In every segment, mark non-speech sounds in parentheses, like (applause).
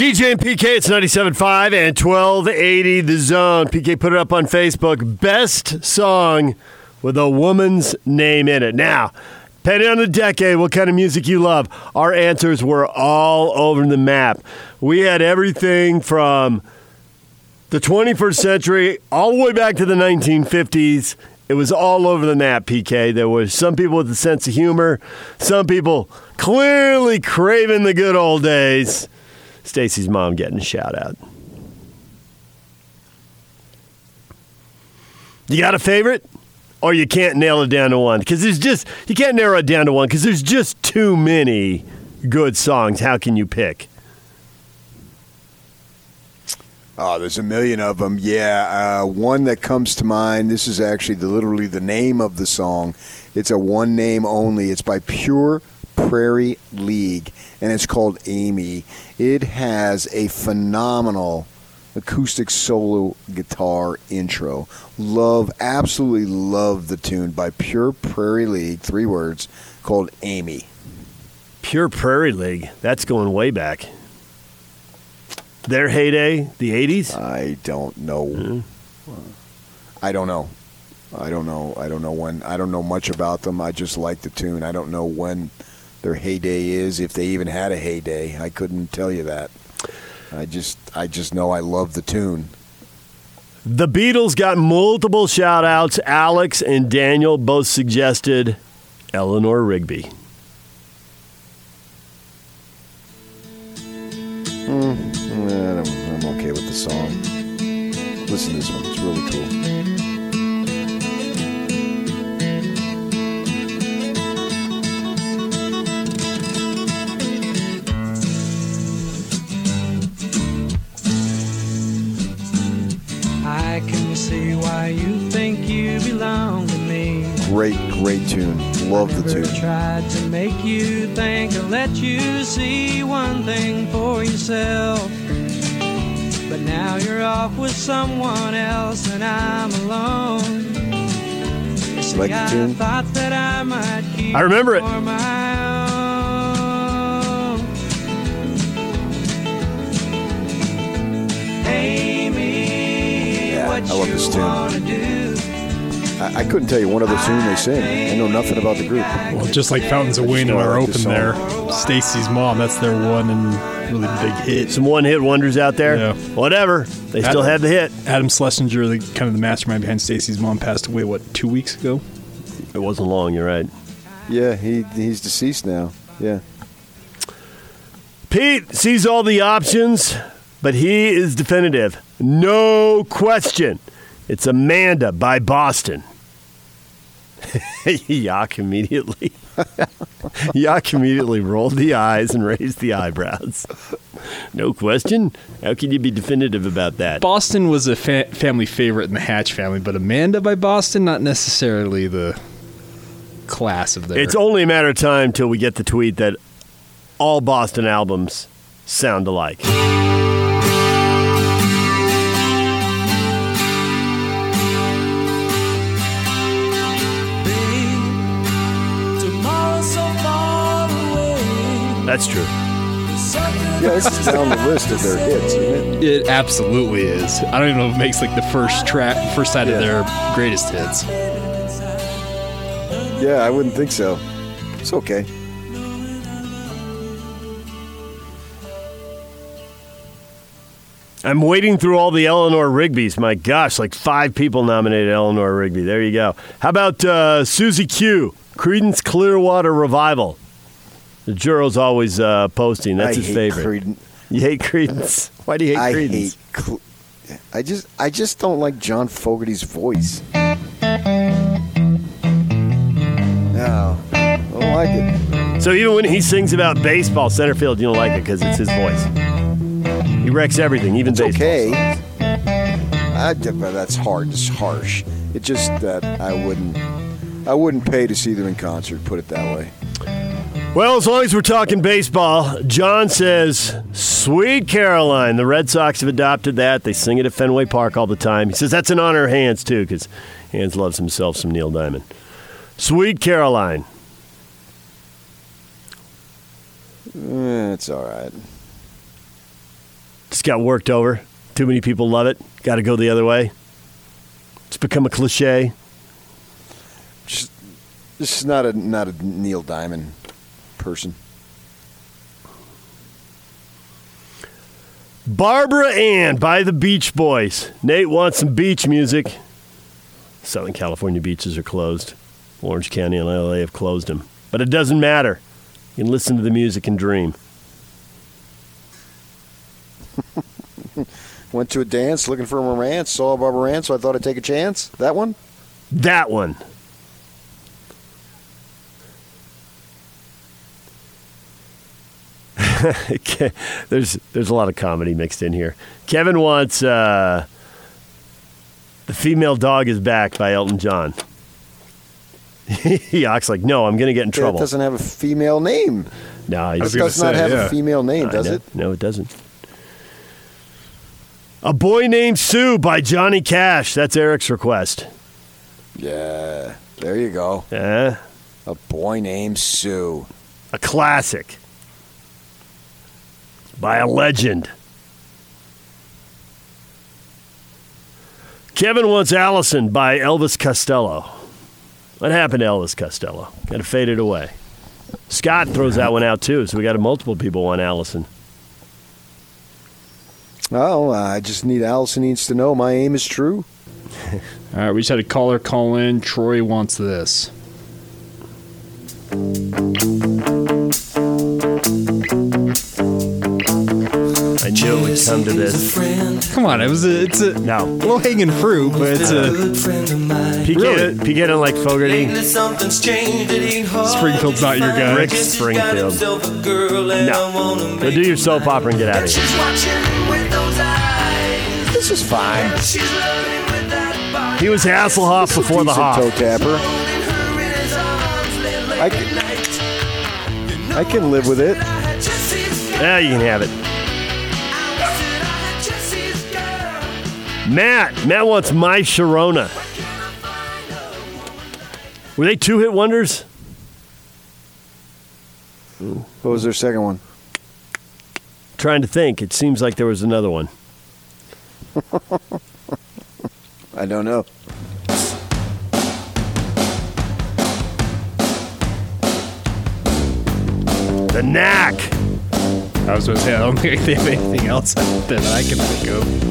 DJ and PK, it's 97.5 and 1280 The Zone. PK put it up on Facebook. Best song with a woman's name in it. Now, depending on the decade, what kind of music you love, our answers were all over the map. We had everything from the 21st century all the way back to the 1950s. It was all over the map, PK. There was some people with a sense of humor, some people clearly craving the good old days. Stacy's mom getting a shout out. You got a favorite? Or you can't nail it down to one? Because there's just, you can't narrow it down to one because there's just too many good songs. How can you pick? Oh, there's a million of them. Yeah, uh, one that comes to mind. This is actually the, literally the name of the song. It's a one name only. It's by Pure Prairie League, and it's called Amy. It has a phenomenal acoustic solo guitar intro. Love, absolutely love the tune by Pure Prairie League. Three words called Amy. Pure Prairie League. That's going way back. Their heyday, the 80s? I don't know. Mm-hmm. I don't know. I don't know. I don't know when. I don't know much about them. I just like the tune. I don't know when their heyday is, if they even had a heyday. I couldn't tell you that. I just, I just know I love the tune. The Beatles got multiple shout outs. Alex and Daniel both suggested Eleanor Rigby. See, I tune? I might keep I remember it. for my own. Amy, Yeah, I love this tune. I, I couldn't tell you one other tune they sing. I know nothing about the group. Well, just like Fountains of Wayne in our like open there, Stacy's mom, that's their one and really big hit. Some one hit wonders out there? Yeah. Whatever. They still had the hit. Adam Schlesinger, the kind of the mastermind behind Stacy's mom, passed away what two weeks ago. It wasn't long, you're right. Yeah, he he's deceased now. Yeah. Pete sees all the options, but he is definitive. No question. It's Amanda by Boston. (laughs) Yak immediately. (laughs) Yak immediately rolled the eyes and raised the eyebrows. No question. How can you be definitive about that? Boston was a fa- family favorite in the Hatch family, but Amanda by Boston, not necessarily the class of their. It's only a matter of time till we get the tweet that all Boston albums sound alike. That's true. Yeah, this is down the list of their hits, isn't it? It absolutely is. I don't even know if it makes like the first track, first side of their greatest hits. Yeah, I wouldn't think so. It's okay. I'm wading through all the Eleanor Rigby's. My gosh, like five people nominated Eleanor Rigby. There you go. How about uh, Susie Q? Creedence Clearwater Revival. The Juro's always uh, posting. That's I his favorite. Creden- (laughs) You hate Creedence? Why do you hate I Creedence? hate. Cl- I just, I just don't like John Fogerty's voice. No, I don't like it. So even when he sings about baseball, center field, you don't like it because it's his voice. He wrecks everything, even It's baseball. okay. I, that's hard. It's harsh. It just that I wouldn't, I wouldn't pay to see them in concert. Put it that way. Well, as long as we're talking baseball, John says, Sweet Caroline. The Red Sox have adopted that. They sing it at Fenway Park all the time. He says that's an honor of Hans, too, because Hans loves himself some Neil Diamond. Sweet Caroline. Eh, it's all right. just got worked over. Too many people love it. Got to go the other way. It's become a cliche. Just, this is not a not a Neil Diamond person. Barbara Ann by the Beach Boys. Nate wants some beach music. Southern California beaches are closed. Orange County and LA have closed them. But it doesn't matter. You can listen to the music and dream. (laughs) Went to a dance looking for a romance, saw Barbara Ann, so I thought I'd take a chance. That one? That one. (laughs) there's there's a lot of comedy mixed in here. Kevin wants uh, the female dog is back by Elton John. (laughs) he acts like, no, I'm going to get in trouble. It doesn't have a female name. No, It does not say, have yeah. a female name, does it? No, it doesn't. A boy named Sue by Johnny Cash. That's Eric's request. Yeah. There you go. Yeah, A boy named Sue. a classic by a legend. Kevin wants Allison by Elvis Costello. What happened to Elvis Costello? Kind of faded away. Scott throws that one out too, so we got multiple people want Allison. Oh, I just need Allison needs to know my aim is true. (laughs) All right, we just had a caller call in. Troy wants this. I knew it would come to this. Come on, it was a, it's a No, low hanging fruit, but it's a PK, Really? PK don't like Fogerty. Springfield's not your guy. Rick Springfield. No. Go do your soap opera and get out of here. This is fine. He was Hasselhoff before the Decent Hoff. toe tapper. I can, I can live with it. Yeah, you can have it. Matt. Matt wants My Sharona. Were they two hit wonders? What was their second one? Trying to think. It seems like there was another one. I don't know. The Knack. I was going to say, I don't think they have anything else (laughs) that I can think of.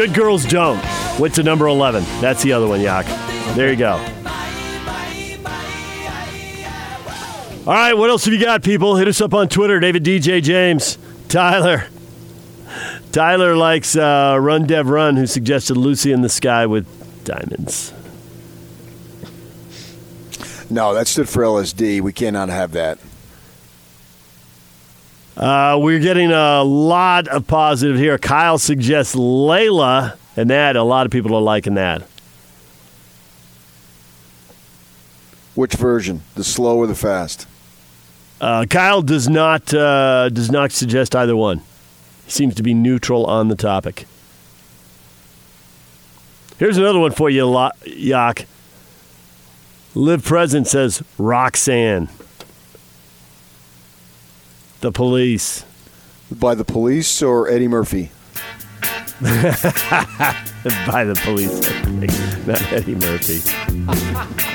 Good Girls Don't. Went to number 11. That's the other one, Yak. There you go. All right, what else have you got, people? Hit us up on Twitter, David DJ James. Tyler. Tyler likes uh, Run Dev Run, who suggested Lucy in the Sky with Diamonds. No, that stood for LSD. We cannot have that. Uh, we're getting a lot of positive here. Kyle suggests Layla, and that a lot of people are liking that. Which version? The slow or the fast? Uh, Kyle does not uh, does not suggest either one. He seems to be neutral on the topic. Here's another one for you, Yak. Live Present says Roxanne. The police. By the police or Eddie Murphy? (laughs) By the police, Not Eddie Murphy. (laughs)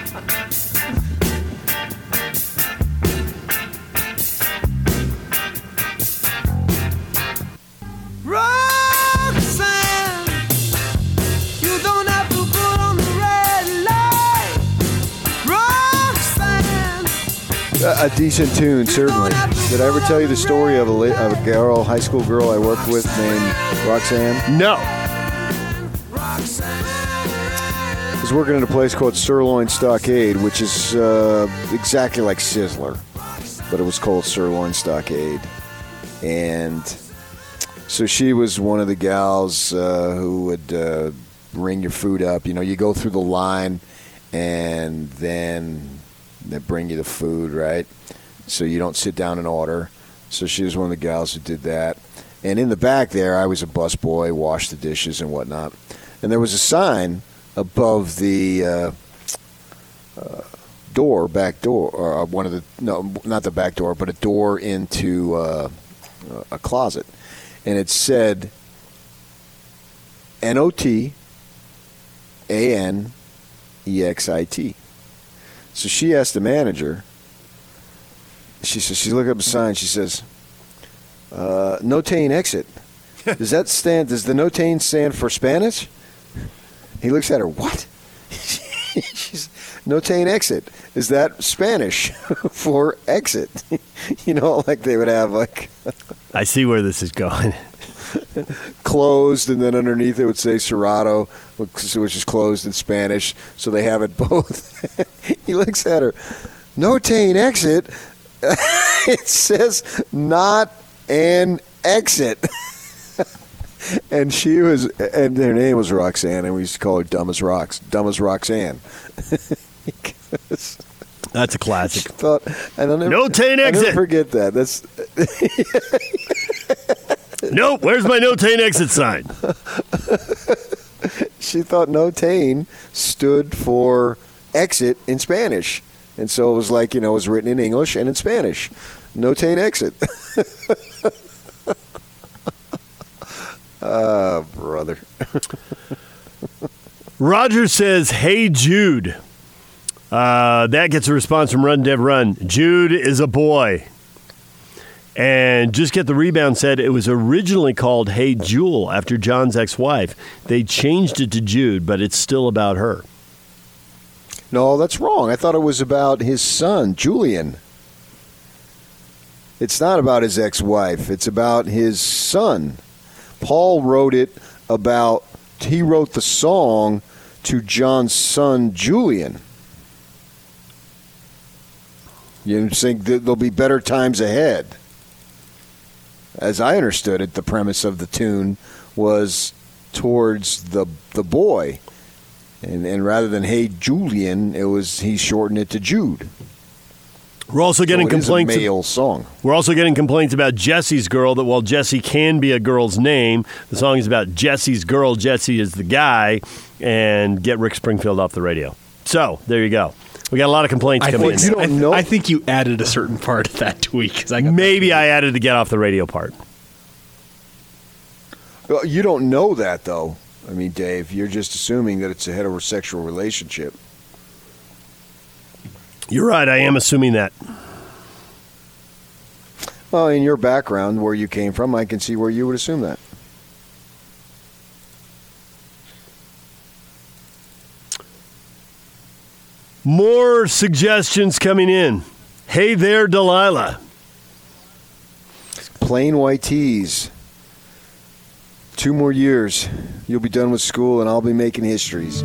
A, a decent tune, certainly. Did I ever tell you the story of a, la- of a girl, high school girl I worked with named Roxanne? No. I was working at a place called Sirloin Stockade, which is uh, exactly like Sizzler, but it was called Sirloin Stockade. And so she was one of the gals uh, who would uh, ring your food up. You know, you go through the line, and then They bring you the food, right? So you don't sit down and order. So she was one of the gals who did that. And in the back there, I was a busboy, washed the dishes and whatnot. And there was a sign above the uh, uh, door, back door, or uh, one of the no, not the back door, but a door into uh, a closet, and it said N O T A N E X I T. So she asked the manager. She says she looked up a sign. She says, uh, "Notain exit." (laughs) Does that stand? Does the notain stand for Spanish? He looks at her. What? (laughs) She's notain exit. Is that Spanish (laughs) for exit? you know, like they would have like I see where this is going. Closed, and then underneath it would say cerrado, which is closed in Spanish. So they have it (laughs) both. he looks at her. No Notain exit. (laughs) it says not an exit. (laughs) and she was, and her name was Roxanne, and we used to call her Dumb as Rocks, Dumb as Roxanne. That's a classic. thought, and I'll never, No tain I'll never exit. forget that. That's nope. Where's my no tain exit sign? (laughs) she thought notain stood for exit in Spanish. And so it was like, you know, it was written in English and in Spanish. Notain exit. (laughs) Ah, brother. (laughs) Roger says, "Hey Jude." Uh, that gets a response from Run Dev Run. Jude is a boy. And just get the rebound said it was originally called Hey Jewel after John's ex-wife. They changed it to Jude, but it's still about her. No, that's wrong. I thought it was about his son, Julian. It's not about his ex wife, it's about his son. Paul wrote it about, he wrote the song to John's son, Julian. You think there'll be better times ahead. As I understood it, the premise of the tune was towards the the boy. And, and rather than hey Julian, it was he shortened it to Jude. We're also getting so it is a complaints. male song. We're also getting complaints about Jesse's girl. That while Jesse can be a girl's name, the song is about Jesse's girl. Jesse is the guy, and get Rick Springfield off the radio. So there you go. We got a lot of complaints I coming think, in. you don't I, know- I think you added a certain part of that tweet I got Maybe I added the get off the radio part. Well, You don't know that though. I mean, Dave, you're just assuming that it's a heterosexual relationship. You're right. I am assuming that. Well, in your background, where you came from, I can see where you would assume that. More suggestions coming in. Hey there, Delilah. Plain White T's. Two more years. You'll be done with school, and I'll be making histories.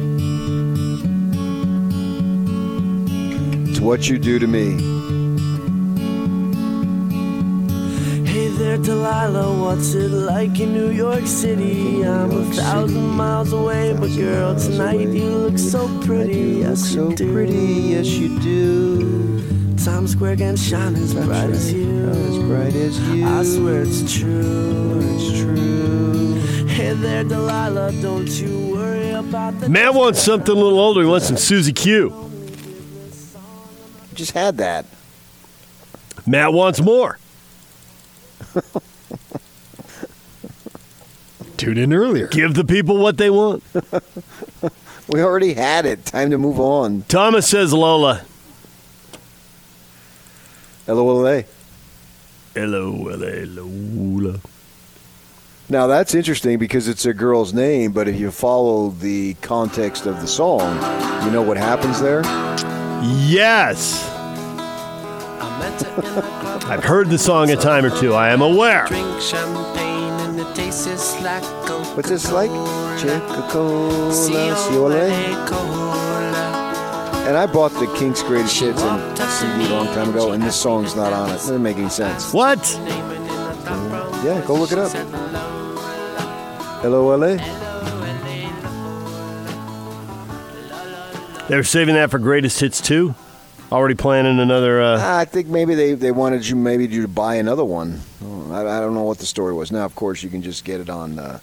It's what you do to me. There, Delilah, what's it like in New York City? I'm a thousand miles away, but girl, tonight you look so pretty. Yes, you do. yes you do. Times Square can shine as bright as you. As bright as you. I swear it's true. It's true. Hey there, Delilah, don't you worry about the. Matt wants something a little older. He wants some Susie Q. Just had that. Matt wants more. (laughs) Tune in earlier. Give the people what they want. (laughs) We already had it. Time to move on. Thomas says Lola. LOLA. Hello, Lola. Now that's interesting because it's a girl's name, but if you follow the context of the song, you know what happens there? Yes. (laughs) I've heard the song a time or two. I am aware. Drink champagne and it tastes like Coca-Cola. What's this like? Coca-Cola, Ciole. And I bought the Kinks Greatest Hits and CD a long time ago, and this song's not on it. Doesn't make any sense. What? Yeah, go look it up. LOLA. They were saving that for greatest hits too. Already planning another. Uh, I think maybe they, they wanted you maybe you to buy another one. Oh, I, I don't know what the story was. Now, of course, you can just get it on uh,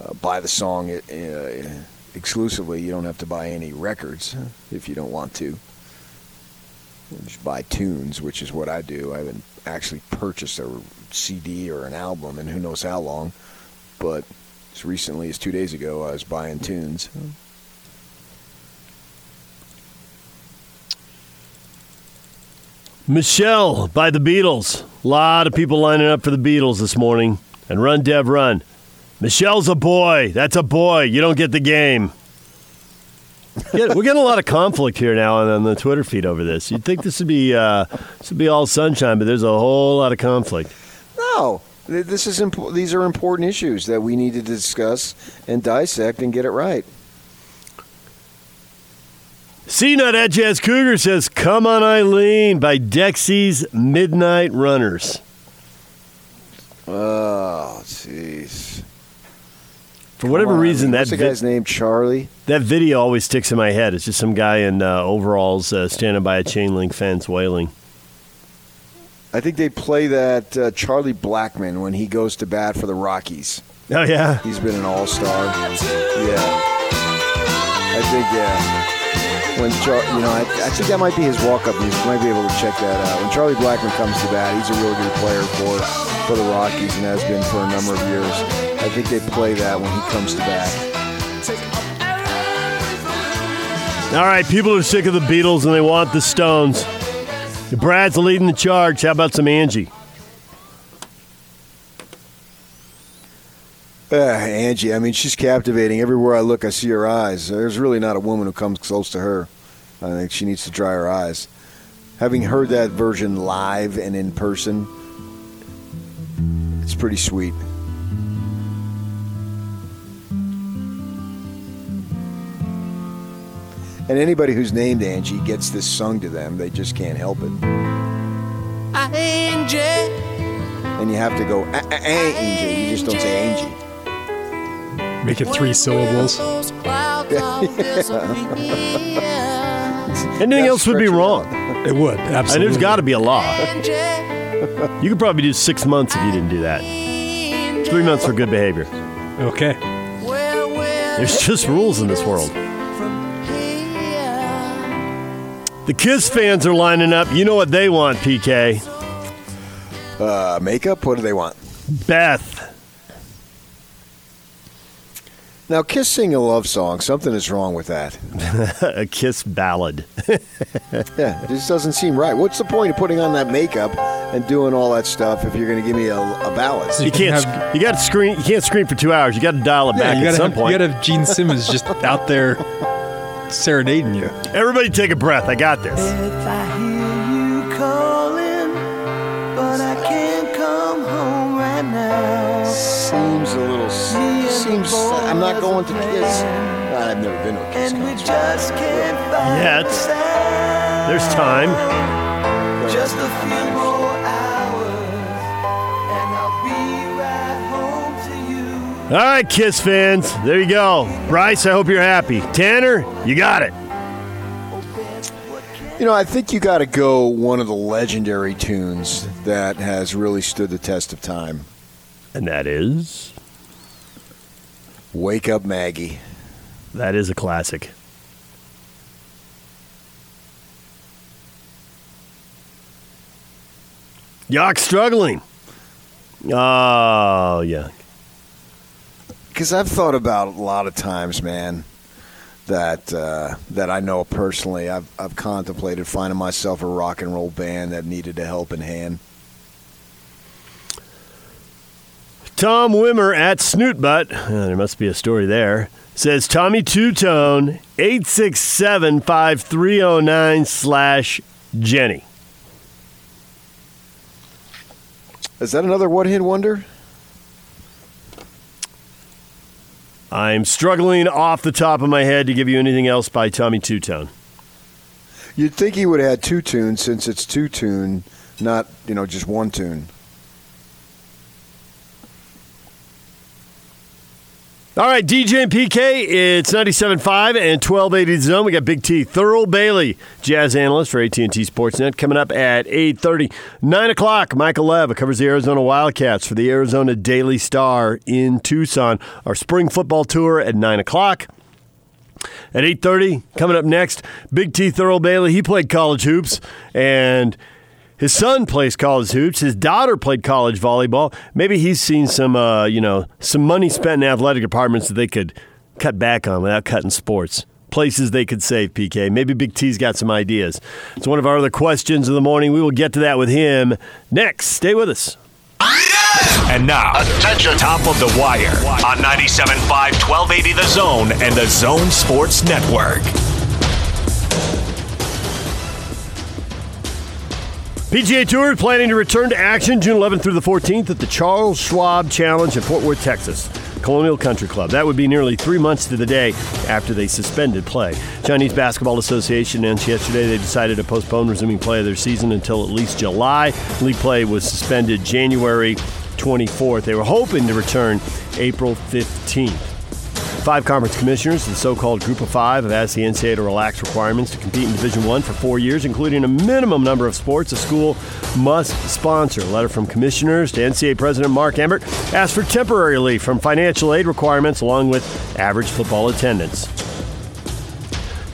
uh, buy the song uh, exclusively. You don't have to buy any records if you don't want to. Just buy tunes, which is what I do. I haven't actually purchased a CD or an album in who knows how long, but as recently as two days ago, I was buying tunes. Michelle by the Beatles. A lot of people lining up for the Beatles this morning. And Run Dev Run. Michelle's a boy. That's a boy. You don't get the game. We're getting a lot of conflict here now on, the Twitter feed over this. You'd think this would be uh, this would be all sunshine, but there's a whole lot of conflict. No, this is imp- these are important issues that we need to discuss and dissect and get it right. C Nut at Jazz Cougar says, Come on Eileen by Dexy's Midnight Runners. Oh, jeez. For whatever reason, What's that the guy's name, Charlie. That video always sticks in my head. It's just some guy in uh, overalls uh, standing by a chain link fence wailing. I think they play that uh, Charlie Blackmon when he goes to bat for the Rockies. Oh yeah, he's been an all star. Yeah, I think yeah when Char- you know, I, I, think that might be his walk-up music. You might be able to check that out. When Charlie Blackmon comes to bat, he's a really good player for for the Rockies and has been for a number of years. I think they play that when he comes to bat. All right, people are sick of the Beatles and they want the Stones. Brad's leading the charge. How about some Angie? Uh, Angie, I mean, she's captivating. Everywhere I look, I see her eyes. There's really not a woman who comes close to her. I think she needs to dry her eyes. Having heard that version live and in person, it's pretty sweet. And anybody who's named Angie gets this sung to them, they just can't help it. Angie. And you have to go, Angie. You just don't say Angie. Make it three syllables. (laughs) Anything else would be wrong. It would, absolutely. And there's got to be a law. (laughs) You could probably do six months if you didn't do that. Three months for good behavior. Okay. There's just rules in this world. The Kiss fans are lining up. You know what they want, PK? Uh, makeup? What do they want? Beth. Now, Kiss sing a love song. Something is wrong with that. (laughs) a Kiss ballad. (laughs) yeah, it just doesn't seem right. What's the point of putting on that makeup and doing all that stuff if you're going to give me a, a ballad? So you, you can't. Have, you got to scream. You can't scream for two hours. You got to dial it yeah, back at some have, point. You got to have Gene Simmons just out there serenading you. Everybody, take a breath. I got this. Seems a little. Seems. I'm not going to Kiss. I've never been to a Kiss concert. Yet. There's time. Just a few more hours, and I'll be right home to you. All right, Kiss fans. There you go. Bryce, I hope you're happy. Tanner, you got it. You know, I think you got to go one of the legendary tunes that has really stood the test of time. And that is? Wake Up Maggie. That is a classic. Yuck, struggling. Oh, yeah. Because I've thought about a lot of times, man, that uh, that I know personally. I've I've contemplated finding myself a rock and roll band that needed a helping hand. Tom Wimmer at Snootbutt, there must be a story there, says Tommy Tutone, 867 5309 slash Jenny. Is that another one hit wonder? I'm struggling off the top of my head to give you anything else by Tommy Tutone. You'd think he would have had two tunes since it's two tune, not, you know, just one tune. All right, DJ and PK, it's 97.5 and 1280 zone. We got Big T, Thurl Bailey, jazz analyst for AT&T Sportsnet, coming up at 8.30. 9 o'clock, Michael Lev covers the Arizona Wildcats for the Arizona Daily Star in Tucson. Our spring football tour at 9 o'clock. At 8.30, coming up next, Big T, Thurl Bailey. He played college hoops, and – his son plays college hoops. His daughter played college volleyball. Maybe he's seen some, uh, you know, some money spent in athletic departments that they could cut back on without cutting sports. Places they could save, PK. Maybe Big T's got some ideas. It's one of our other questions of the morning. We will get to that with him next. Stay with us. And now, attention, top of the wire on 97.5, 1280 The Zone and the Zone Sports Network. PGA Tour planning to return to action June 11th through the 14th at the Charles Schwab Challenge in Fort Worth, Texas. Colonial Country Club. That would be nearly three months to the day after they suspended play. Chinese Basketball Association announced yesterday they decided to postpone resuming play of their season until at least July. League play was suspended January 24th. They were hoping to return April 15th. Five conference commissioners, the so-called Group of Five, have asked the NCAA to relax requirements to compete in Division One for four years, including a minimum number of sports a school must sponsor. A letter from commissioners to NCAA President Mark Emmert asked for temporary relief from financial aid requirements, along with average football attendance.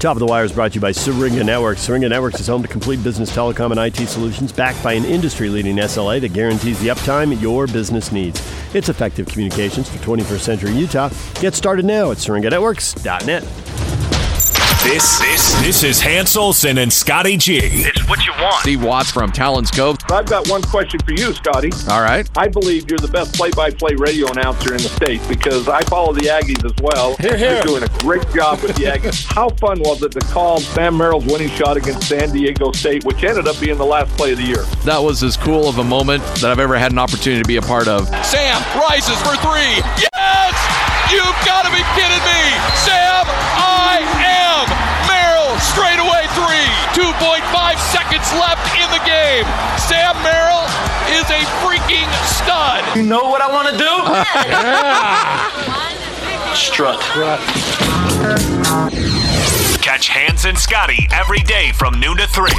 Top of the Wire is brought to you by Syringa Networks. Syringa Networks is home to complete business telecom and IT solutions backed by an industry leading SLA that guarantees the uptime your business needs. It's effective communications for 21st century Utah. Get started now at syringanetworks.net. This, this, this is Hans Olsen and Scotty G. It's what you want. Steve Watts from Talon's Cove. I've got one question for you, Scotty. All right. I believe you're the best play-by-play radio announcer in the state because I follow the Aggies as well. Here, here. You're doing a great job with the Aggies. (laughs) How fun was it to call Sam Merrill's winning shot against San Diego State, which ended up being the last play of the year? That was as cool of a moment that I've ever had an opportunity to be a part of. Sam rises for three. Yes! You've got to be kidding me! Sam, I am! Merrill, straight away three. 2.5 seconds left in the game. Sam Merrill is a freaking stud. You know what I want to do? (laughs) (laughs) Strut. Catch Hans and Scotty every day from noon to 3.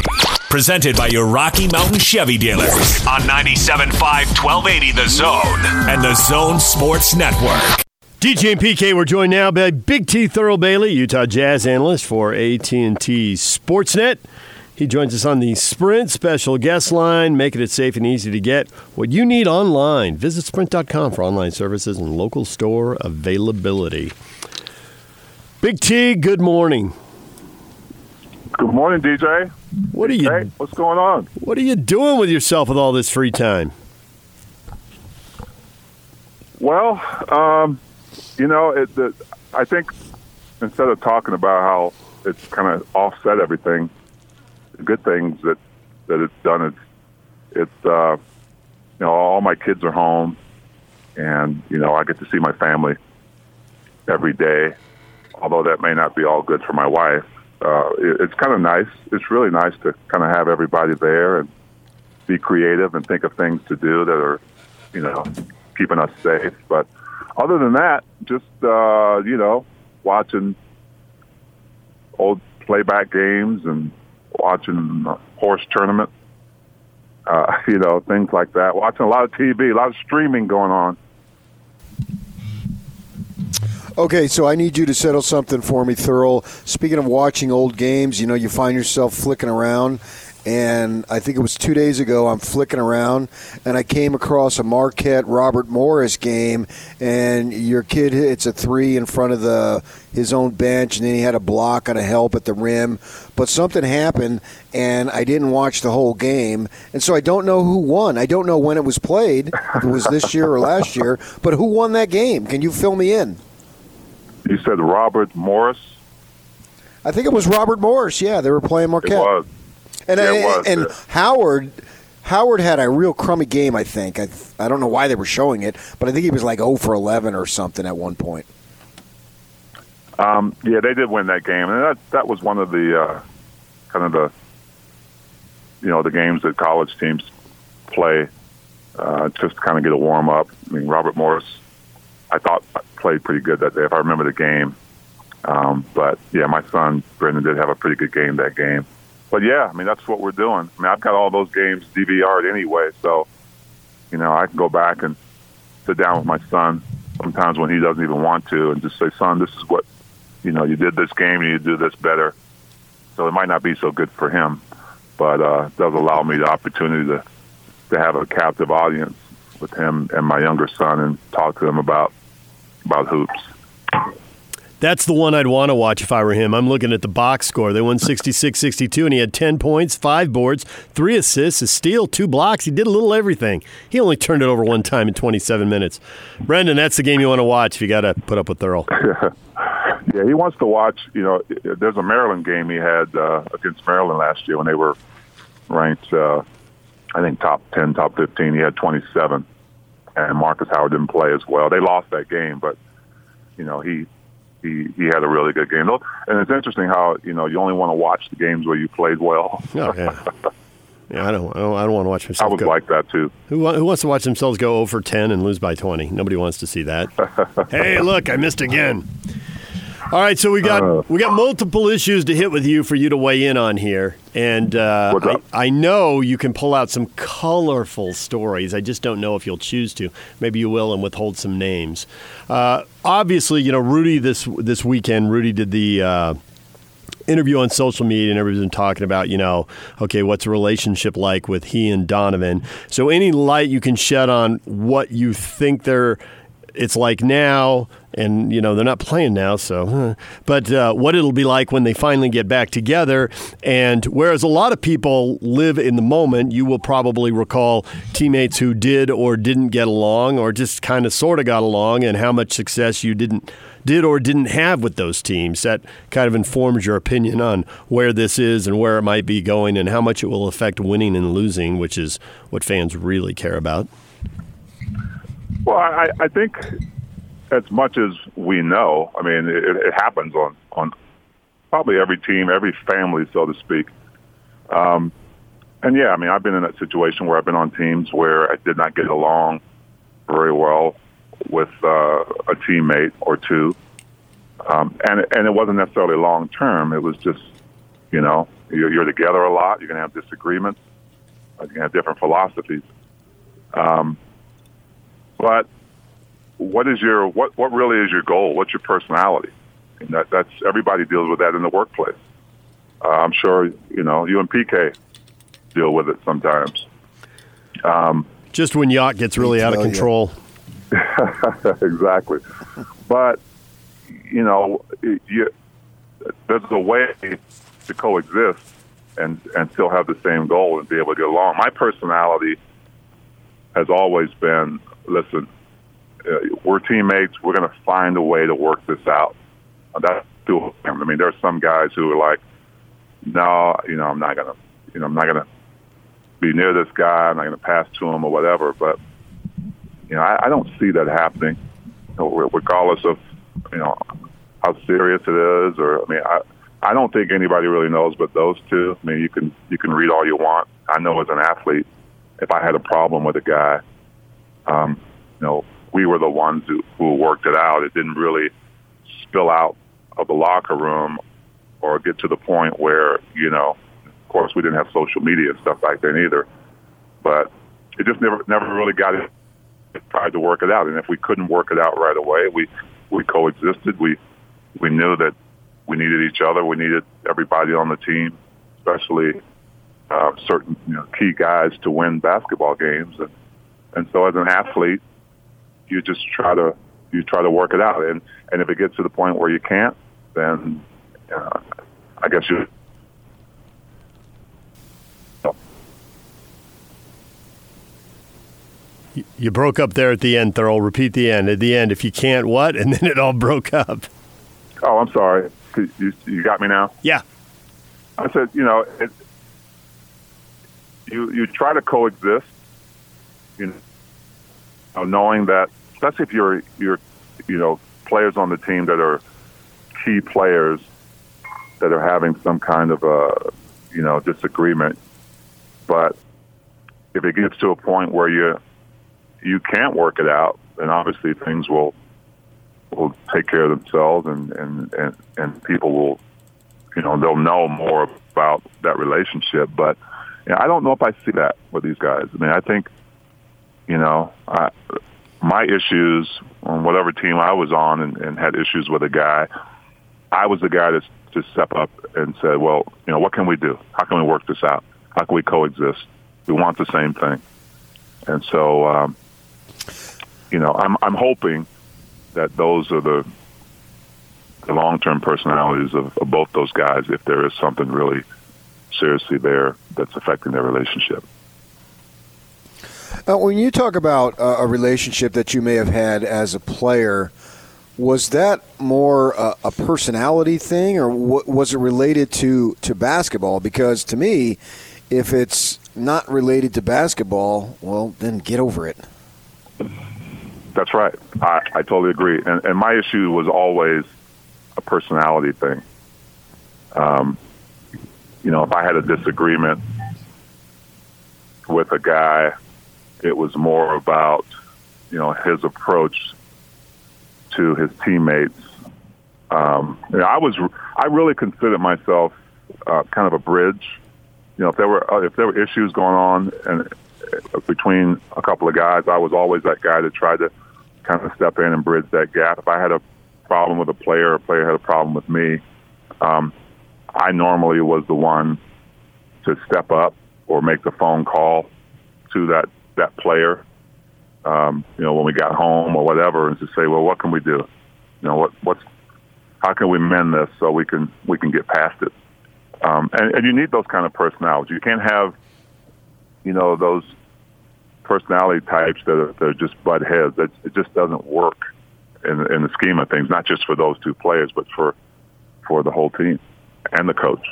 Presented by your Rocky Mountain Chevy dealers on 97.5, 1280 The Zone and the Zone Sports Network. DJ and PK, we're joined now by Big T Thurl Bailey, Utah Jazz analyst for AT&T Sportsnet. He joins us on the Sprint special guest line, making it safe and easy to get what you need online. Visit sprint.com for online services and local store availability. Big T, good morning. Good morning, DJ. What are you Hey, what's going on? What are you doing with yourself with all this free time? Well, um, you know, it, the, I think instead of talking about how it's kind of offset everything, the good things that that it's done is it's uh, you know all my kids are home, and you know I get to see my family every day. Although that may not be all good for my wife, uh, it, it's kind of nice. It's really nice to kind of have everybody there and be creative and think of things to do that are, you know, keeping us safe. But other than that, just uh, you know, watching old playback games and watching horse tournament, uh, (laughs) you know, things like that. Watching a lot of TV, a lot of streaming going on. Okay, so I need you to settle something for me, Thurl. Speaking of watching old games, you know, you find yourself flicking around, and I think it was two days ago, I'm flicking around, and I came across a Marquette Robert Morris game, and your kid hits a three in front of the his own bench, and then he had a block on a help at the rim. But something happened, and I didn't watch the whole game, and so I don't know who won. I don't know when it was played, if it was this year or last year, but who won that game? Can you fill me in? You said Robert Morris. I think it was Robert Morris. Yeah, they were playing It Marquette. And Yeah, I- was, and yeah. Howard Howard had a real crummy game. I think. I I don't know why they were showing it, but I think he was like 0 for 11 or something at one point. Um, yeah, they did win that game, and that that was one of the uh, kind of the you know the games that college teams play uh, just to kind of get a warm up. I mean, Robert Morris, I thought played pretty good that day, if I remember the game. Um, but yeah, my son Brendan did have a pretty good game that game. But yeah, I mean that's what we're doing. I mean I've got all those games DVR'd anyway, so you know I can go back and sit down with my son sometimes when he doesn't even want to, and just say, "Son, this is what you know. You did this game, and you do this better." So it might not be so good for him, but uh, it does allow me the opportunity to to have a captive audience with him and my younger son and talk to them about about hoops. That's the one I'd want to watch if I were him. I'm looking at the box score. They won 66 62, and he had 10 points, five boards, three assists, a steal, two blocks. He did a little everything. He only turned it over one time in 27 minutes. Brendan, that's the game you want to watch if you got to put up with Earl. (laughs) yeah, he wants to watch. You know, there's a Maryland game he had uh, against Maryland last year when they were ranked, uh, I think, top 10, top 15. He had 27, and Marcus Howard didn't play as well. They lost that game, but, you know, he he he had a really good game. And it's interesting how you know you only want to watch the games where you played well. (laughs) Oh, yeah. yeah, I don't, I don't, I don't want to watch myself. I was go. like that too. Who, who wants to watch themselves go over ten and lose by twenty? Nobody wants to see that. (laughs) hey, look, I missed again. All right, so we got uh, we got multiple issues to hit with you for you to weigh in on here, and uh, I, I, know you can pull out some colorful stories. I just don't know if you'll choose to. Maybe you will, and withhold some names. Uh, obviously, you know Rudy this this weekend. Rudy did the uh, interview on social media and everybody's been talking about, you know, okay, what's a relationship like with he and Donovan? So any light you can shed on what you think they're it's like now, and you know they're not playing now. So, but uh, what it'll be like when they finally get back together, and whereas a lot of people live in the moment, you will probably recall teammates who did or didn't get along, or just kind of sort of got along, and how much success you didn't did or didn't have with those teams. That kind of informs your opinion on where this is and where it might be going, and how much it will affect winning and losing, which is what fans really care about. Well, I, I think as much as we know, I mean, it, it happens on on probably every team, every family, so to speak. Um, and yeah, I mean, I've been in that situation where I've been on teams where I did not get along very well with uh, a teammate or two, um, and and it wasn't necessarily long term. It was just, you know, you're, you're together a lot. You're going to have disagreements. You're going to have different philosophies. Um, but what is your what what really is your goal? What's your personality? And that that's everybody deals with that in the workplace. Uh, I'm sure you know you and PK deal with it sometimes. Um, Just when yacht gets really out of control. (laughs) exactly, but you know, you, there's a way to coexist and and still have the same goal and be able to get along. My personality has always been listen, uh, we're teammates. We're going to find a way to work this out. That's too. I mean, there's some guys who are like, no, you know, I'm not going to, you know, I'm not going to be near this guy. I'm not going to pass to him or whatever. But you know, I, I don't see that happening, you know, regardless of you know how serious it is. Or I mean, I I don't think anybody really knows but those two. I mean, you can you can read all you want. I know as an athlete, if I had a problem with a guy, um, you know, we were the ones who, who worked it out. It didn't really spill out of the locker room or get to the point where, you know, of course we didn't have social media and stuff back then either. But it just never never really got it tried to work it out. And if we couldn't work it out right away, we we coexisted. We we knew that we needed each other. We needed everybody on the team, especially uh, certain you know, key guys to win basketball games. And and so as an athlete, you just try to you try to work it out. And and if it gets to the point where you can't, then uh, I guess you. You broke up there at the end, Thurl. Repeat the end. At the end, if you can't, what? (laughs) And then it all broke up. Oh, I'm sorry. You, you got me now? Yeah. I said, you know, it, you you try to coexist you know, knowing that, especially if you're you're you know players on the team that are key players that are having some kind of a you know disagreement, but if it gets to a point where you you can't work it out, then obviously things will will take care of themselves, and and and, and people will, you know, they'll know more about that relationship. But you know, I don't know if I see that with these guys. I mean, I think, you know, I, my issues on whatever team I was on and, and had issues with a guy, I was the guy that just step up and said, well, you know, what can we do? How can we work this out? How can we coexist? We want the same thing. And so, um, you know, I'm I'm hoping that those are the the long term personalities of, of both those guys. If there is something really seriously there that's affecting their relationship. Uh, when you talk about uh, a relationship that you may have had as a player, was that more a, personality thing, or w- was it related to to basketball? Because to me, if it's not related to basketball, well, then get over it. That's right. I, I totally agree. And, and my issue was always a personality thing. Um, you know, if I had a disagreement with a guy, it was more about, you know, his approach to his teammates. Um, you know, I was, I really considered myself uh, kind of a bridge. You know, if there were uh, if there were issues going on and uh, between a couple of guys, I was always that guy that tried to kind of step in and bridge that gap. If I had a problem with a player, a player had a problem with me, um, I normally was the one to step up or make the phone call to that that player. Um, you know, when we got home or whatever, and to say, well, what can we do? You know, what what's how can we mend this so we can we can get past it? Um, and, and you need those kind of personalities. You can't have, you know, those personality types that are, that are just butt heads. It, it just doesn't work in, in the scheme of things. Not just for those two players, but for for the whole team and the coach.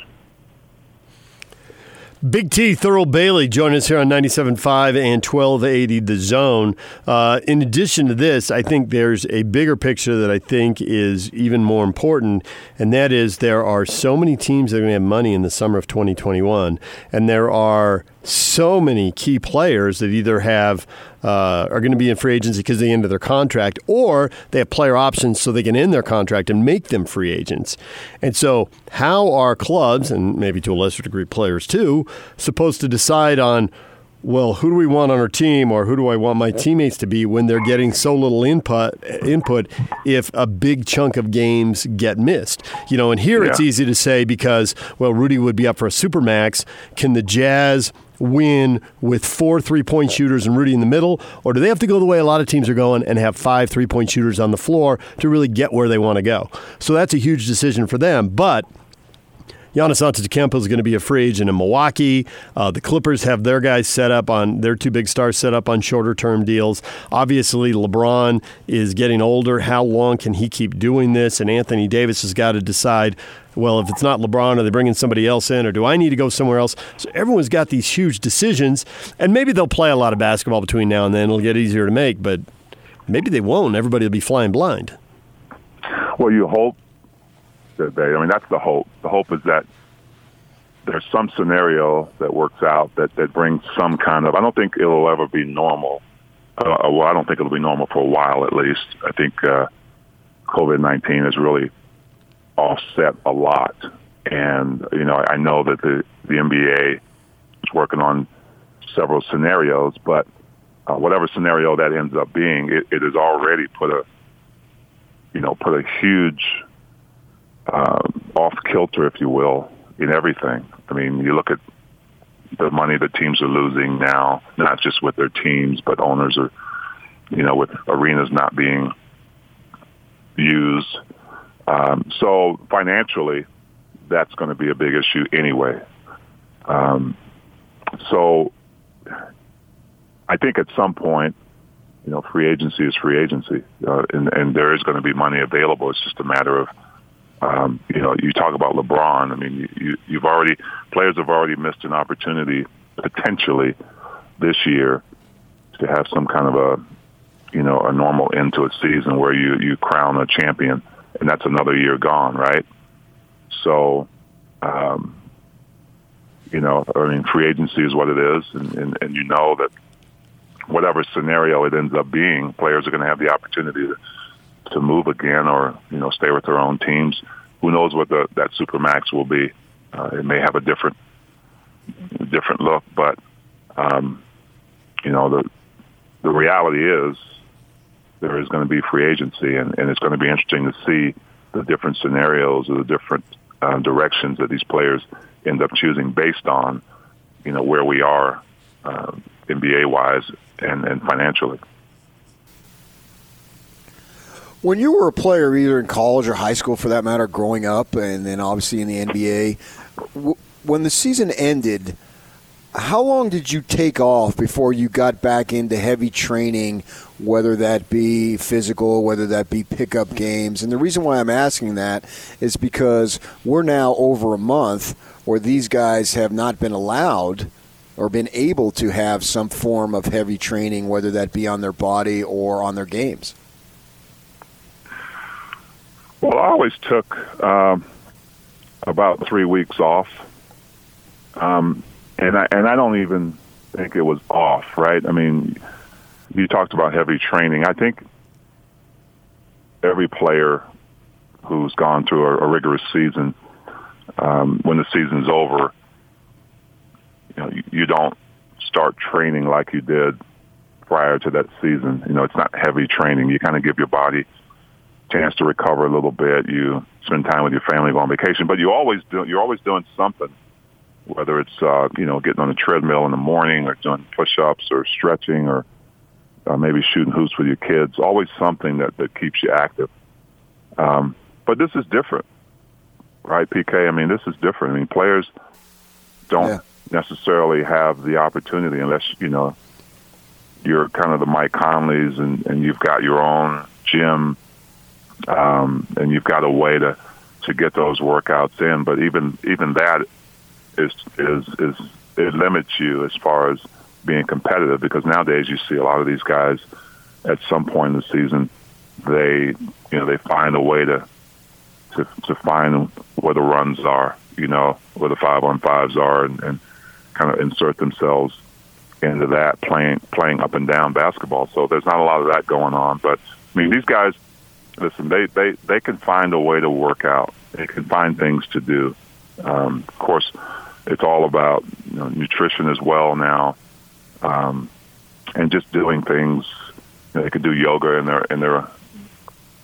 Big T, Thurl Bailey, join us here on 97.5 and 1280 The Zone. Uh, in addition to this, I think there's a bigger picture that I think is even more important, and that is there are so many teams that are going to have money in the summer of 2021, and there are so many key players that either have uh, are going to be in free agency because they end their contract, or they have player options so they can end their contract and make them free agents. And so, how are clubs and maybe to a lesser degree players too supposed to decide on? Well, who do we want on our team, or who do I want my teammates to be when they're getting so little input? Input if a big chunk of games get missed, you know. And here yeah. it's easy to say because well, Rudy would be up for a supermax. Can the Jazz win with four three point shooters and Rudy in the middle? Or do they have to go the way a lot of teams are going and have five three point shooters on the floor to really get where they want to go? So that's a huge decision for them. But Giannis Antetokounmpo is going to be a free agent in Milwaukee. Uh, the Clippers have their guys set up on their two big stars set up on shorter term deals. Obviously, LeBron is getting older. How long can he keep doing this? And Anthony Davis has got to decide. Well, if it's not LeBron, are they bringing somebody else in, or do I need to go somewhere else? So everyone's got these huge decisions, and maybe they'll play a lot of basketball between now and then. It'll get easier to make, but maybe they won't. Everybody will be flying blind. Well, you hope that they. I mean, that's the hope. The hope is that there's some scenario that works out that that brings some kind of. I don't think it'll ever be normal. Uh, well, I don't think it'll be normal for a while at least. I think uh, COVID nineteen has really offset a lot, and you know, I know that the the NBA is working on several scenarios, but uh, whatever scenario that ends up being, it, it has already put a you know put a huge uh, off kilter, if you will, in everything. I mean, you look at the money that teams are losing now, not just with their teams, but owners are, you know, with arenas not being used. Um, so financially, that's going to be a big issue anyway. Um, so I think at some point, you know, free agency is free agency, uh, and, and there is going to be money available. It's just a matter of um, you know, you talk about LeBron. I mean, you, you've already players have already missed an opportunity potentially this year to have some kind of a, you know, a normal end to a season where you you crown a champion, and that's another year gone, right? So, um, you know, I mean, free agency is what it is, and, and, and you know that whatever scenario it ends up being, players are going to have the opportunity to to move again or you know stay with their own teams. Who knows what the, that supermax will be? Uh, it may have a different different look, but um, you know the the reality is there is going to be free agency, and, and it's going to be interesting to see the different scenarios or the different uh, directions that these players end up choosing based on you know where we are uh, NBA wise and, and financially. When you were a player, either in college or high school for that matter, growing up, and then obviously in the NBA, w- when the season ended, how long did you take off before you got back into heavy training, whether that be physical, whether that be pickup games? And the reason why I'm asking that is because we're now over a month where these guys have not been allowed or been able to have some form of heavy training, whether that be on their body or on their games. Well, I always took um, about three weeks off, um, and I and I don't even think it was off. Right? I mean, you talked about heavy training. I think every player who's gone through a, a rigorous season, um, when the season's over, you know, you, you don't start training like you did prior to that season. You know, it's not heavy training. You kind of give your body chance to recover a little bit. You spend time with your family, go on vacation, but you always do. You're always doing something, whether it's uh, you know getting on the treadmill in the morning, or doing push-ups, or stretching, or uh, maybe shooting hoops with your kids. Always something that that keeps you active. Um, but this is different, right, PK? I mean, this is different. I mean, players don't yeah. necessarily have the opportunity unless you know you're kind of the Mike Conleys and, and you've got your own gym um, and you've got a way to to get those workouts in. But even even that is is is it limits you as far as being competitive because nowadays you see a lot of these guys at some point in the season they you know they find a way to to to find where the runs are you know where the five on fives are and, and kind of insert themselves into that playing playing up and down basketball so there's not a lot of that going on but I mean these guys listen, they, they, they can find a way to work out. They can find things to do. Um, of course, it's all about you know, nutrition as well now, um, and just doing things. You know, they could do yoga in their in their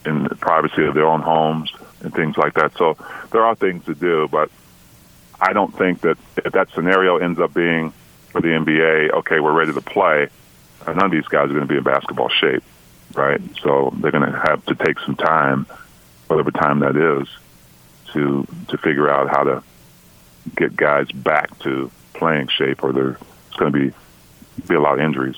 in the privacy of their own homes and things like that. So there are things to do, but I don't think that if that scenario ends up being for the NBA, okay, we're ready to play. None of these guys are going to be in basketball shape right? So they're going to have to take some time, whatever time that is, to to figure out how to get guys back to playing shape, or there's going to be be a lot of injuries.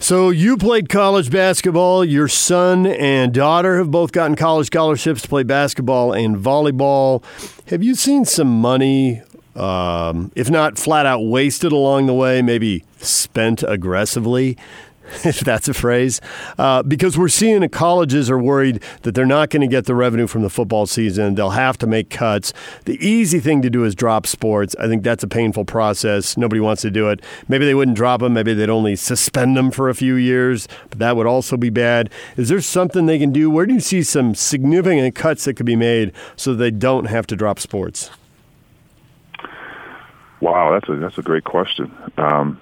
So you played college basketball. Your son and daughter have both gotten college scholarships to play basketball and volleyball. Have you seen some money, um, if not flat out wasted along the way, maybe spent aggressively (laughs) if that's a phrase, uh, because we're seeing the colleges are worried that they're not going to get the revenue from the football season. They'll have to make cuts. The easy thing to do is drop sports. I think that's a painful process. Nobody wants to do it. Maybe they wouldn't drop them. Maybe they'd only suspend them for a few years, but that would also be bad. Is there something they can do? Where do you see some significant cuts that could be made so they don't have to drop sports? Wow, that's a that's a great question. Um,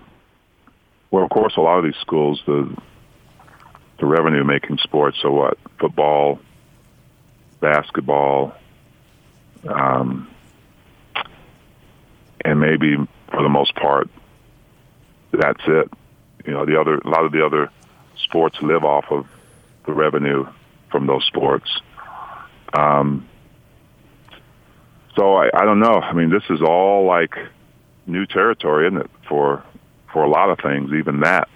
well, of course, a lot of these schools, the the revenue making sports, so what? Football, basketball, um, and maybe for the most part, that's it. You know, the other a lot of the other sports live off of the revenue from those sports. Um, so I, I don't know. I mean, this is all like new territory, isn't it, for for a lot of things, even that.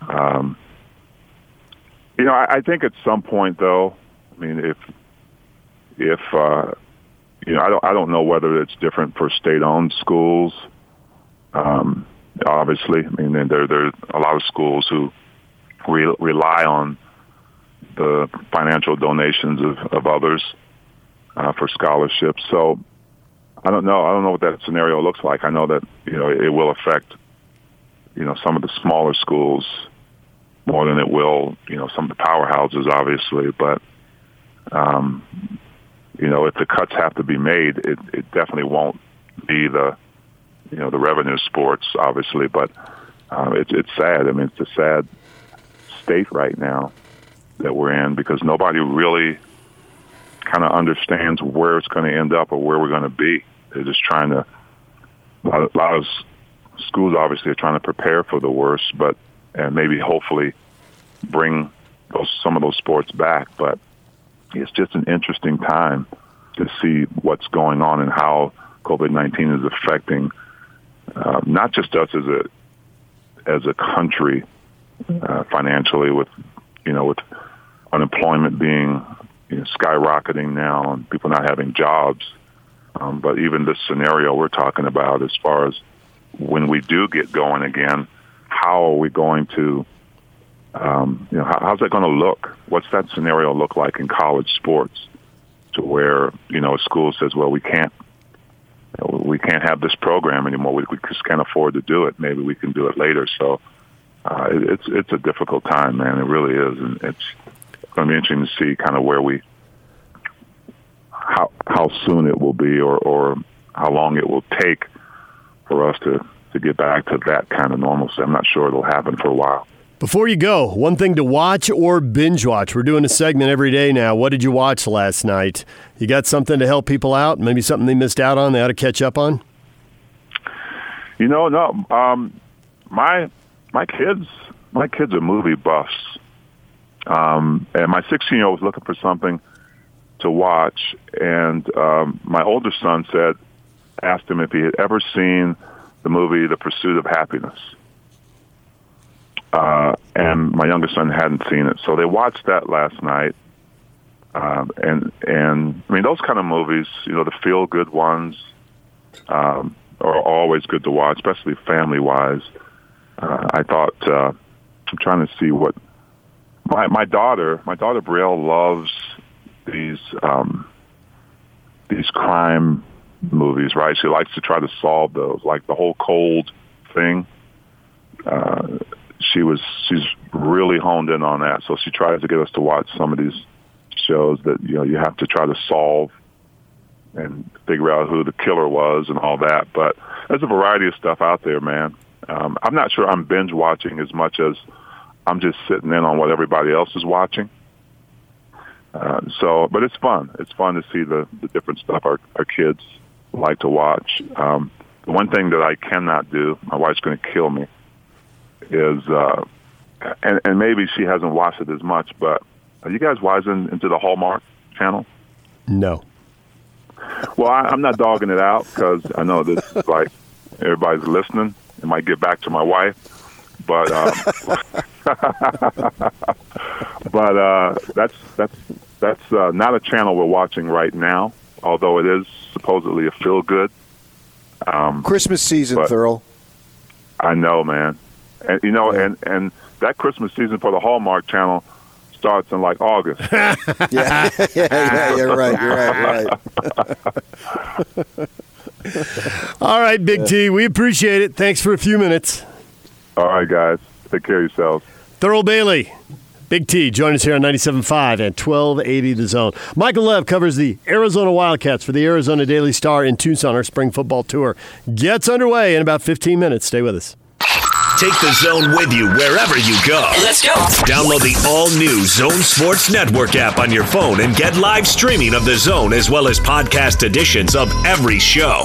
Um, you know, I, I think at some point, though, I mean, if if uh, you know, I don't I don't know whether it's different for state-owned schools. Um, obviously, I mean, there there are a lot of schools who re- rely on the financial donations of, of others uh, for scholarships. So I don't know. I don't know what that scenario looks like. I know that you know it will affect you know some of the smaller schools more than it will, you know, some of the powerhouses, obviously. But, um, you know, if the cuts have to be made, it, it definitely won't be the, you know, the revenue sports, obviously. But um, it's it's sad. I mean, it's a sad state right now that we're in because nobody really kind of understands where it's going to end up or where we're going to be. They're just trying to. A lot, of, a lot of schools obviously are trying to prepare for the worst, but and maybe hopefully bring those some of those sports back. But it's just an interesting time to see what's going on and how COVID nineteen is affecting uh, not just us as a as a country uh, financially, with you know with unemployment being you know, skyrocketing now and people not having jobs. Um, but even this scenario we're talking about, as far as when we do get going again, how are we going to, um, you know, how, how's that going to look? What's that scenario look like in college sports? To where you know a school says, well, we can't, you know, we can't have this program anymore. We, we just can't afford to do it. Maybe we can do it later. So uh, it, it's it's a difficult time, man. It really is, and it's going to be interesting to see kind of where we, how how soon it will be, or or how long it will take for us to to get back to that kind of normalcy. I'm not sure it'll happen for a while. Before you go, one thing to watch or binge watch. We're doing a segment every day now. What did you watch last night? You got something to help people out? Maybe something they missed out on they ought to catch up on? You know, no. Um, my my kids my kids are movie buffs. Um, and my 16 year old was looking for something to watch, and um, my older son said, asked him if he had ever seen the movie The Pursuit of Happiness. Uh, and my youngest son hadn't seen it, so they watched that last night. Um, and and I mean those kind of movies, you know, the feel good ones um, are always good to watch, especially family wise. Uh, I thought uh, I'm trying to see what my my daughter my daughter Brielle loves these um, these crime movies, right? She likes to try to solve those, like the whole cold thing. Uh, she was she's really honed in on that, so she tries to get us to watch some of these shows that you know you have to try to solve and figure out who the killer was and all that. But there's a variety of stuff out there, man. Um, I'm not sure I'm binge watching as much as I'm just sitting in on what everybody else is watching. Uh, so, but it's fun. It's fun to see the, the different stuff our, our kids like to watch. Um, the one thing that I cannot do, my wife's going to kill me, is, uh, and, and maybe she hasn't watched it as much, but are you guys wise into the Hallmark channel? No. Well, I, I'm not dogging it out because I know this is like everybody's listening. It might get back to my wife, but um, (laughs) but uh, that's that's that's uh, not a channel we're watching right now. Although it is supposedly a feel good. Um, Christmas season, Thurl. I know, man, and you know, and and that Christmas season for the Hallmark Channel starts in like August. (laughs) (laughs) yeah, yeah, yeah, you're right. You're right. You're right. (laughs) All right, Big T, we appreciate it. Thanks for a few minutes. All right, guys, take care of yourselves. Thurl Bailey, Big T, join us here on 97.5 and 1280 The Zone. Michael Lev covers the Arizona Wildcats for the Arizona Daily Star in Tucson. Our spring football tour gets underway in about 15 minutes. Stay with us. Take the zone with you wherever you go. Let's go. Download the all new Zone Sports Network app on your phone and get live streaming of the zone as well as podcast editions of every show.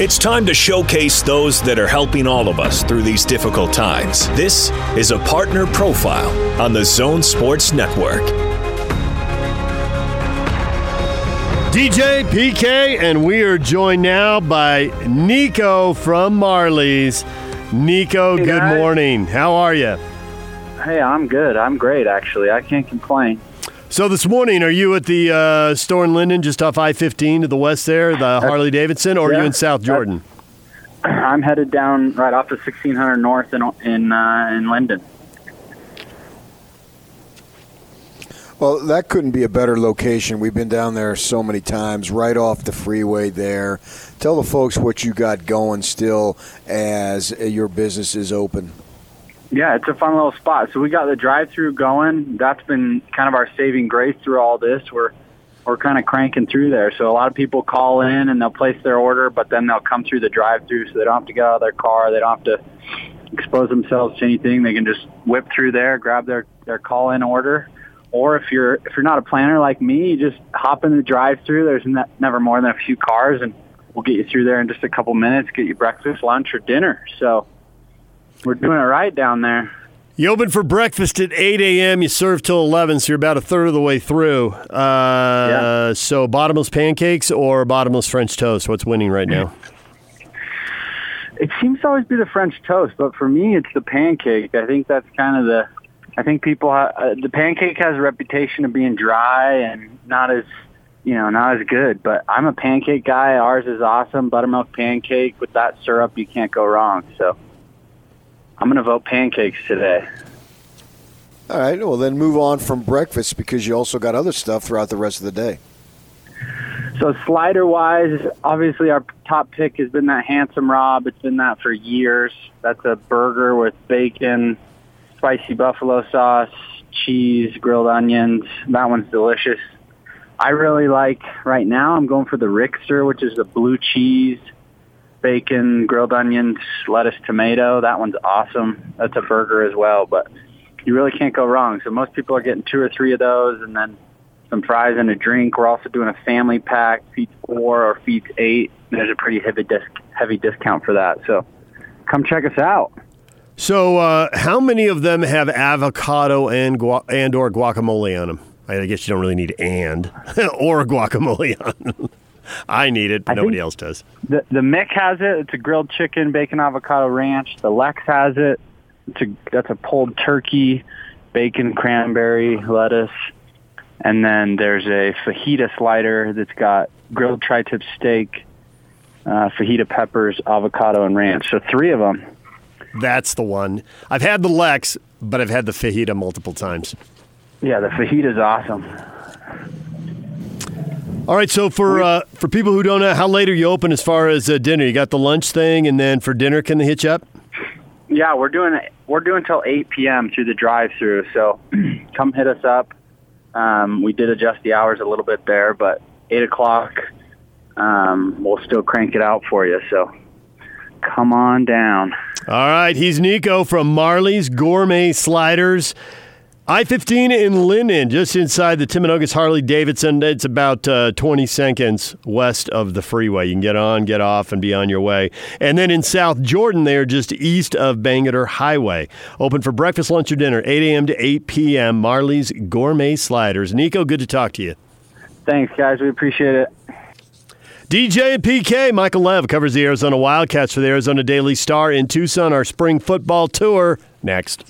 It's time to showcase those that are helping all of us through these difficult times. This is a partner profile on the Zone Sports Network. DJ PK, and we are joined now by Nico from Marley's. Nico, Hey, good guys. morning. How are you? Hey, I'm good. I'm great, actually. I can't complain. So this morning, are you at the uh, store in Lindon, just off I fifteen to the west there, the Harley Davidson, or are you in South Jordan? I'm headed down right off the 1600 North in in uh, in Lindon. Well, that couldn't be a better location. We've been down there so many times, right off the freeway there. Tell the folks what you got going still as your business is open. Yeah, it's a fun little spot. So we got the drive-through going. That's been kind of our saving grace through all this. We're we're kind of cranking through there. So a lot of people call in and they'll place their order, but then they'll come through the drive-through, so they don't have to get out of their car. They don't have to expose themselves to anything. They can just whip through there, grab their their call-in order. Or if you're if you're not a planner like me, you just hop in the drive-through. There's ne- never more than a few cars, and we'll get you through there in just a couple minutes. Get you breakfast, lunch, or dinner. So we're doing it right down there. You open for breakfast at 8 a.m. You serve till 11, so you're about a third of the way through. Uh, So bottomless pancakes or bottomless French toast? What's winning right now? It seems to always be the French toast, but for me, it's the pancake. I think that's kind of the. I think people ha- uh, the pancake has a reputation of being dry and not as you know not as good. But I'm a pancake guy. Ours is awesome, buttermilk pancake with that syrup. You can't go wrong. So I'm going to vote pancakes today. All right, well, then move on from breakfast because you also got other stuff throughout the rest of the day. So slider wise, obviously our top pick has been that handsome Rob. It's been that for years. That's a burger with bacon, spicy buffalo sauce, cheese, grilled onions. That one's delicious. I really like right now. I'm going for the Rickster, which is the blue cheese, bacon, grilled onions, lettuce, tomato. That one's awesome. That's a burger as well, but you really can't go wrong. So most people are getting two or three of those, and then some fries and a drink. We're also doing a family pack, feeds four or feeds eight. There's a pretty heavy disc, heavy discount for that. So come check us out. So, uh, how many of them have avocado and and or guacamole on them? I guess you don't really need and (laughs) or guacamole on them. I need it, but I nobody else does. The the Mick has it. It's a grilled chicken, bacon avocado ranch. The Lex has it. It's a that's a pulled turkey, bacon, cranberry, lettuce, and then there's a fajita slider that's got grilled tri-tip steak, uh, fajita peppers, avocado, and ranch. So three of them. That's the one. I've had the Lex, but I've had the fajita multiple times. Yeah, the fajita's awesome. All right, so for uh, for people who don't know, how late are you open as far as uh, dinner? You got the lunch thing, and then for dinner, can they hit you up? Yeah, we're doing we're doing till 8 p.m. through the drive-through. So (clears throat) come hit us up. Um, we did adjust the hours a little bit there, but eight o'clock um, we'll still crank it out for you. So come on down. All right, he's Nico from Marley's Gourmet Sliders. I 15 in Lindon, just inside the Timpanogos Harley Davidson. It's about uh, 20 seconds west of the freeway. You can get on, get off, and be on your way. And then in South Jordan, they're just east of Bangerter Highway. Open for breakfast, lunch, or dinner, 8 a.m. to 8 p.m. Marley's Gourmet Sliders. Nico, good to talk to you. Thanks, guys. We appreciate it. DJ and PK, Michael Lev covers the Arizona Wildcats for the Arizona Daily Star in Tucson. Our spring football tour next.